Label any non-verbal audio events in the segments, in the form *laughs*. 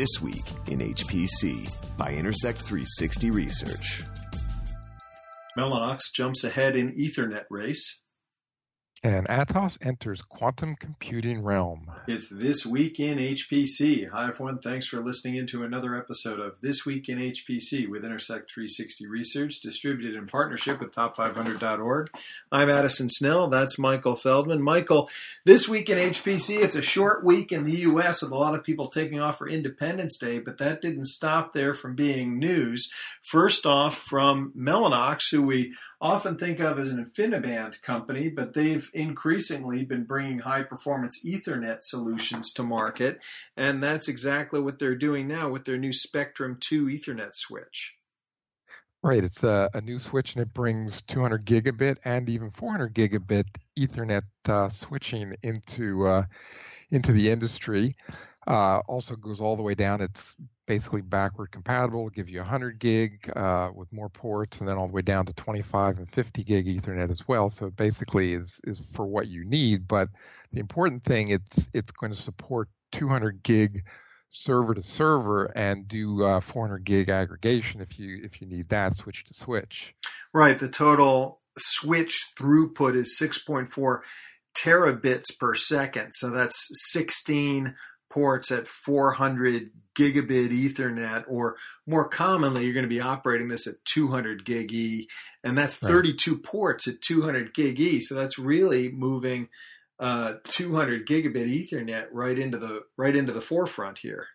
This Week in HPC by Intersect 360 Research. Mellanox jumps ahead in Ethernet race. And Atos enters quantum computing realm. It's This Week in HPC. Hi, everyone. Thanks for listening in to another episode of This Week in HPC with Intersect 360 Research, distributed in partnership with Top500.org. I'm Addison Snell. That's Michael Feldman. Michael, This Week in HPC, it's a short week in the U.S. with a lot of people taking off for Independence Day, but that didn't stop there from being news. First off, from Mellanox, who we often think of as an InfiniBand company, but they've increasingly been bringing high performance Ethernet solutions to market. And that's exactly what they're doing now with their new Spectrum 2 Ethernet switch. Right, it's a, a new switch and it brings 200 gigabit and even 400 gigabit Ethernet uh, switching into uh, into the industry. Uh, also goes all the way down. It's basically backward compatible. It'll give you 100 gig uh, with more ports, and then all the way down to 25 and 50 gig Ethernet as well. So it basically is is for what you need. But the important thing, it's it's going to support 200 gig server to server and do uh, 400 gig aggregation if you if you need that switch to switch. Right. The total switch throughput is 6.4 terabits per second. So that's 16 ports at 400 gigabit Ethernet, or more commonly, you're going to be operating this at 200 gig E, and that's 32 right. ports at 200 gig E. So that's really moving uh, 200 gigabit Ethernet right into the right into the forefront here.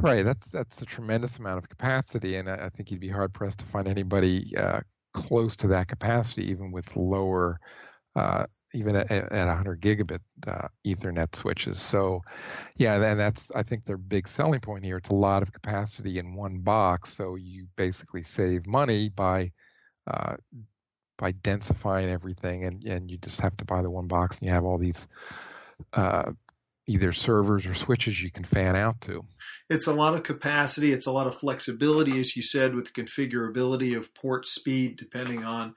Right, that's that's a tremendous amount of capacity, and I, think you'd be hard pressed to find anybody uh, close to that capacity, even with lower uh, even at, at 100 gigabit uh, Ethernet switches. So, yeah, and that's I think their big selling point here. It's a lot of capacity in one box, so you basically save money by uh, by densifying everything, and and you just have to buy the one box, and you have all these. Uh, either servers or switches you can fan out to. It's a lot of capacity. It's a lot of flexibility, as you said, with the configurability of port speed, depending on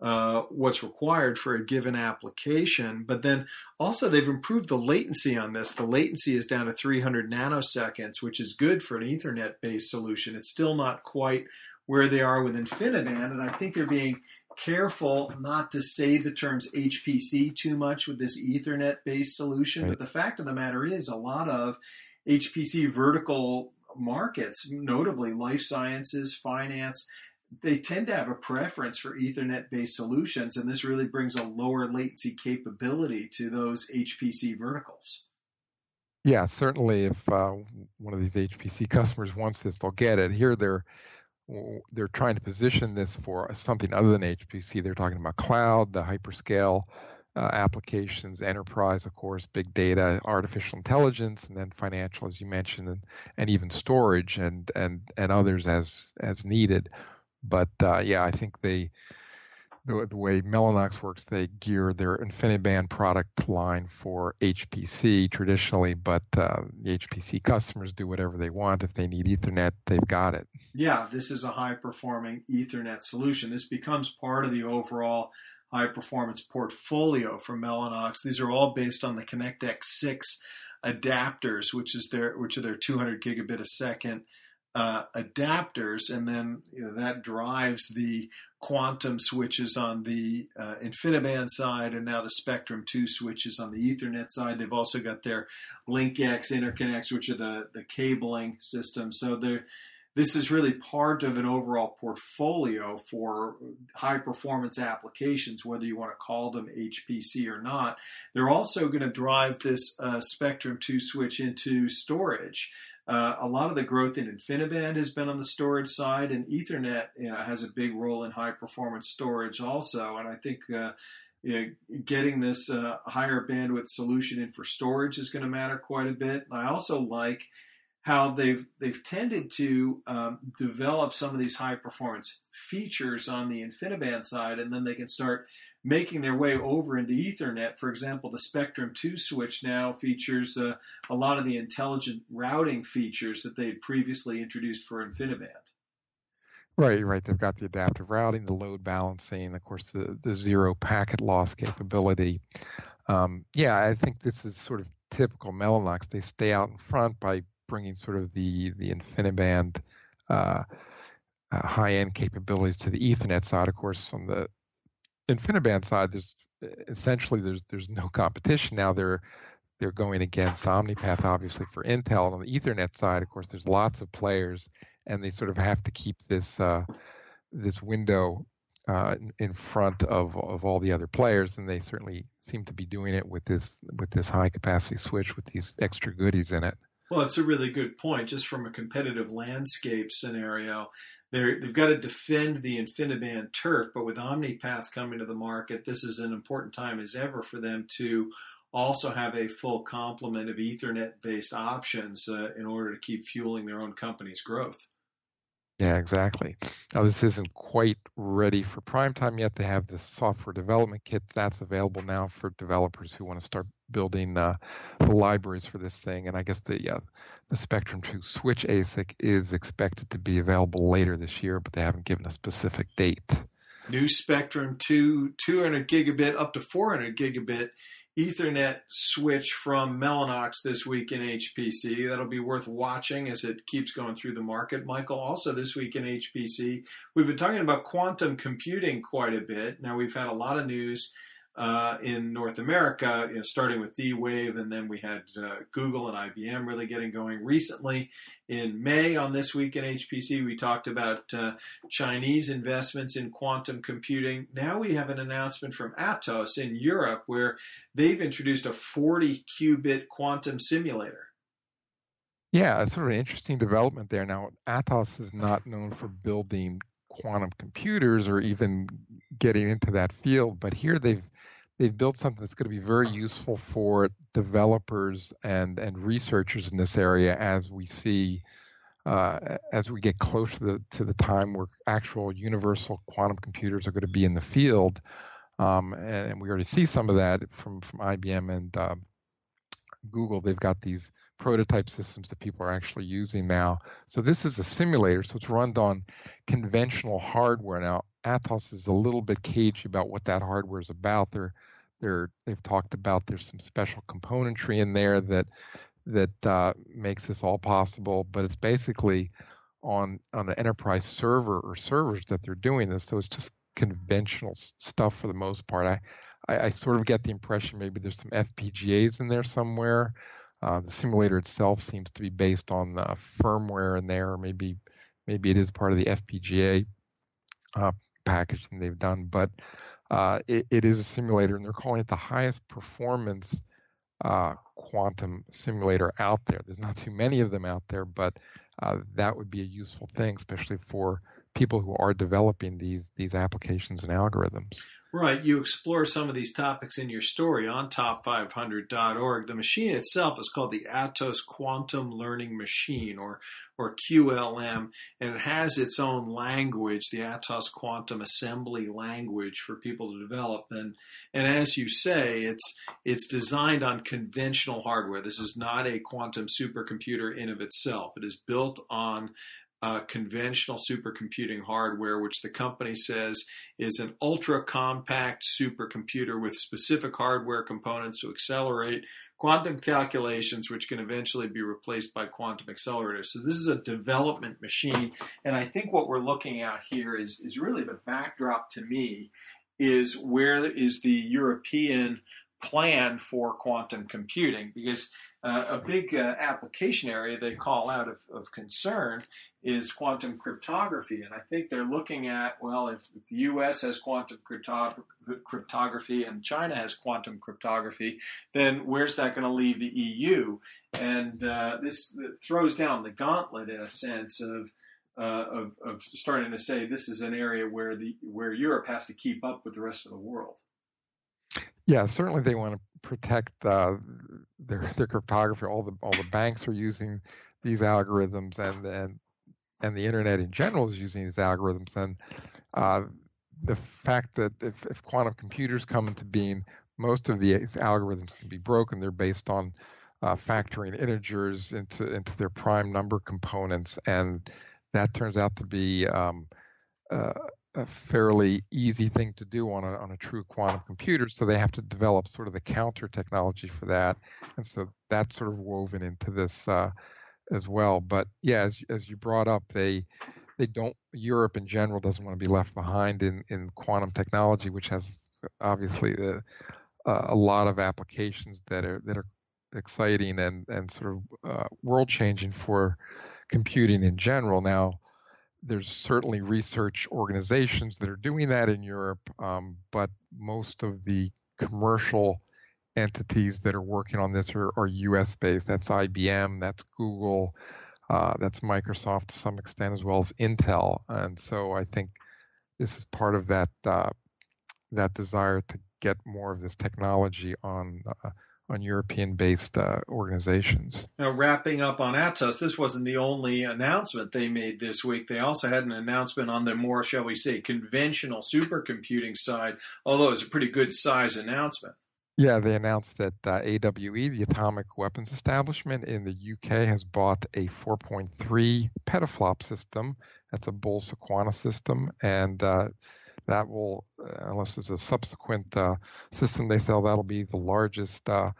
uh, what's required for a given application. But then also they've improved the latency on this. The latency is down to 300 nanoseconds, which is good for an Ethernet based solution. It's still not quite where they are with InfiniBand, and I think they're being careful not to say the terms HPC too much with this Ethernet based solution. Right. But the fact of the matter is, a lot of HPC vertical markets, notably life sciences, finance, they tend to have a preference for Ethernet based solutions, and this really brings a lower latency capability to those HPC verticals. Yeah, certainly. If uh, one of these HPC *laughs* customers wants this, they'll get it. Here, they're they're trying to position this for something other than HPC. They're talking about cloud, the hyperscale uh, applications, enterprise, of course, big data, artificial intelligence, and then financial, as you mentioned, and, and even storage and and and others as as needed. But uh, yeah, I think they the, the, way Mellanox works, they gear their InfiniBand product line for HPC traditionally, but uh, the HPC customers do whatever they want. If they need Ethernet, they've got it. Yeah, this is a high performing Ethernet solution. This becomes part of the overall high performance portfolio from Mellanox. These are all based on the ConnectX 6 adapters, which is their which are their 200 gigabit a second uh, adapters, and then you know, that drives the quantum switches on the uh, InfiniBand side, and now the Spectrum 2 switches on the Ethernet side. They've also got their LinkX interconnects, which are the, the cabling system. So this is really part of an overall portfolio for high performance applications, whether you want to call them HPC or not. They're also going to drive this uh, Spectrum 2 switch into storage. Uh, a lot of the growth in InfiniBand has been on the storage side, and Ethernet you know, has a big role in high performance storage also. And I think uh, you know, getting this uh, higher bandwidth solution in for storage is going to matter quite a bit. I also like how they've they've tended to um, develop some of these high performance features on the InfiniBand side, and then they can start making their way over into Ethernet. For example, the Spectrum 2 switch now features uh, a lot of the intelligent routing features that they had previously introduced for InfiniBand. Right, right. They've got the adaptive routing, the load balancing, of course, the, the zero packet loss capability. Um, yeah, I think this is sort of typical Mellanox. They stay out in front by bringing sort of the the InfiniBand uh, uh, high-end capabilities to the Ethernet side. Of course, on the InfiniBand side, there's essentially there's there's no competition now. They're they're going against OmniPath, obviously for Intel. And on the Ethernet side, of course, there's lots of players, and they sort of have to keep this uh, this window uh, in front of of all the other players, and they certainly seem to be doing it with this with this high capacity switch with these extra goodies in it. Well, it's a really good point. Just from a competitive landscape scenario, they have got to defend the InfiniBand turf, but with OmniPath coming to the market, this is an important time as ever for them to also have a full complement of Ethernet-based options uh, in order to keep fueling their own company's growth. Yeah, exactly. Now, this isn't quite ready for prime time yet. They have this software development kit that's available now for developers who want to start building uh, the libraries for this thing. And I guess the uh, the Spectrum 2 switch ASIC is expected to be available later this year, but they haven't given a specific date. New Spectrum 2 200 gigabit up to 400 gigabit Ethernet switch from Mellanox this week in HPC. That'll be worth watching as it keeps going through the market. Michael, also this week in HPC, we've been talking about quantum computing quite a bit. Now, we've had a lot of news uh, in North America, you know, starting with D-Wave, and then we had uh, Google and IBM really getting going recently. In May, on this week in HPC, we talked about uh, Chinese investments in quantum computing. Now we have an announcement from Atos in Europe where they've introduced a 40 qubit quantum simulator. Yeah, it's sort of interesting development there. Now, Atos is not known for building quantum computers or even getting into that field, but here they've they've built something that's going to be very useful for developers and and researchers in this area as we see uh, as we get close to the to the time where actual universal quantum computers are going to be in the field. Um, and we already see some of that from from IBM and uh, Google. They've got these prototype systems that people are actually using now. So this is a simulator, so it's run on conventional hardware. Now Atos is a little bit cagey about what that hardware is about. They're they're they've talked about there's some special componentry in there that that uh, makes this all possible, but it's basically on on an enterprise server or servers that they're doing this. So it's just conventional stuff for the most part. I, I, I sort of get the impression maybe there's some FPGAs in there somewhere. Uh, the simulator itself seems to be based on firmware in there, or maybe maybe it is part of the FPGA uh, packaging they've done. But uh, it, it is a simulator, and they're calling it the highest performance uh, quantum simulator out there. There's not too many of them out there, but uh, that would be a useful thing, especially for people who are developing these these applications and algorithms. Right. You explore some of these topics in your story on top500.org. The machine itself is called the Atos Quantum Learning Machine, or or QLM, and it has its own language, the Atos Quantum Assembly language for people to develop. And and as you say, it's it's designed on conventional hardware. This is not a quantum supercomputer in of itself. It is built on uh, conventional supercomputing hardware, which the company says is an ultra compact supercomputer with specific hardware components to accelerate quantum calculations, which can eventually be replaced by quantum accelerators. So this is a development machine, and I think what we're looking at here is is really the backdrop to me is where is the European plan for quantum computing because uh, a big uh, application area they call out of, of, concern is quantum cryptography. And I think they're looking at, well, if, the US has quantum crypto- cryptography and China has quantum cryptography, then where's that going to leave the EU? And uh, this throws down the gauntlet in a sense of, uh, of, of starting to say this is an area where the where Europe has to keep up with the rest of the world. Yeah, certainly they want to protect uh, their their cryptography. All the all the banks are using these algorithms, and and and the internet in general is using these algorithms. And uh, the fact that if, if quantum computers come into being, most of these algorithms can be broken. They're based on uh, factoring integers into into their prime number components, and that turns out to be um, uh, a fairly easy thing to do on a, on a true quantum computer. So they have to develop sort of the counter technology for that. And so that's sort of woven into this uh, as well. But yeah, as as you brought up, they they don't Europe in general doesn't want to be left behind in in quantum technology, which has obviously the, uh, a lot of applications that are that are exciting and and sort of uh, world changing for computing in general. Now, there's certainly research organizations that are doing that in Europe, um, but most of the commercial entities that are working on this are, are U.S. based. That's IBM, that's Google, uh, that's Microsoft to some extent, as well as Intel. And so I think this is part of that uh, that desire to get more of this technology on uh, on European-based uh, organizations. Now, wrapping up on Atos, this wasn't the only announcement they made this week. They also had an announcement on the more, shall we say, conventional supercomputing side, although it's a pretty good size announcement. Yeah, they announced that uh, AWE, the Atomic Weapons Establishment in the UK, has bought a 4.3 petaflop system. That's a Bull Sequana system, and uh, that will, uh, unless there's a subsequent uh, system they sell, that'll be the largest uh,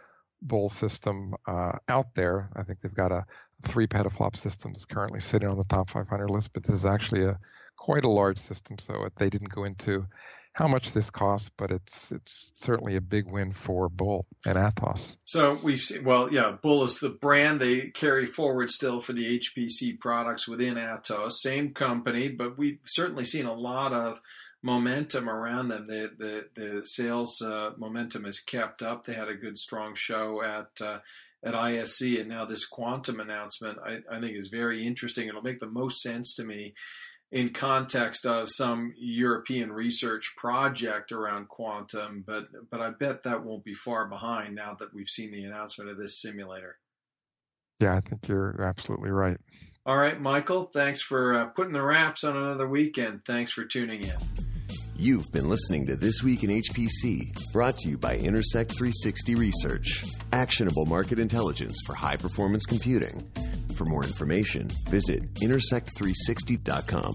Bull system uh, out there. I think they've got a three petaflop system that's currently sitting on the top 500 list, but this is actually a quite a large system, so they didn't go into how much this costs, but it's it's certainly a big win for Bull and Atos. So we've seen, well, yeah, Bull is the brand they carry forward still for the HPC products within Atos, same company, but we've certainly seen a lot of momentum around them. The the, the sales uh, momentum has kept up. They had a good strong show at uh, at ISC, and now this quantum announcement I, I think is very interesting. It'll make the most sense to me in context of some European research project around quantum, but but I bet that won't be far behind now that we've seen the announcement of this simulator. Yeah, I think you're absolutely right. All right, Michael, thanks for uh, putting the wraps on another weekend. Thanks for tuning in. You've been listening to This Week in HPC, brought to you by Intersect 360 Research, actionable market intelligence for high performance computing. For more information, visit intersect360.com.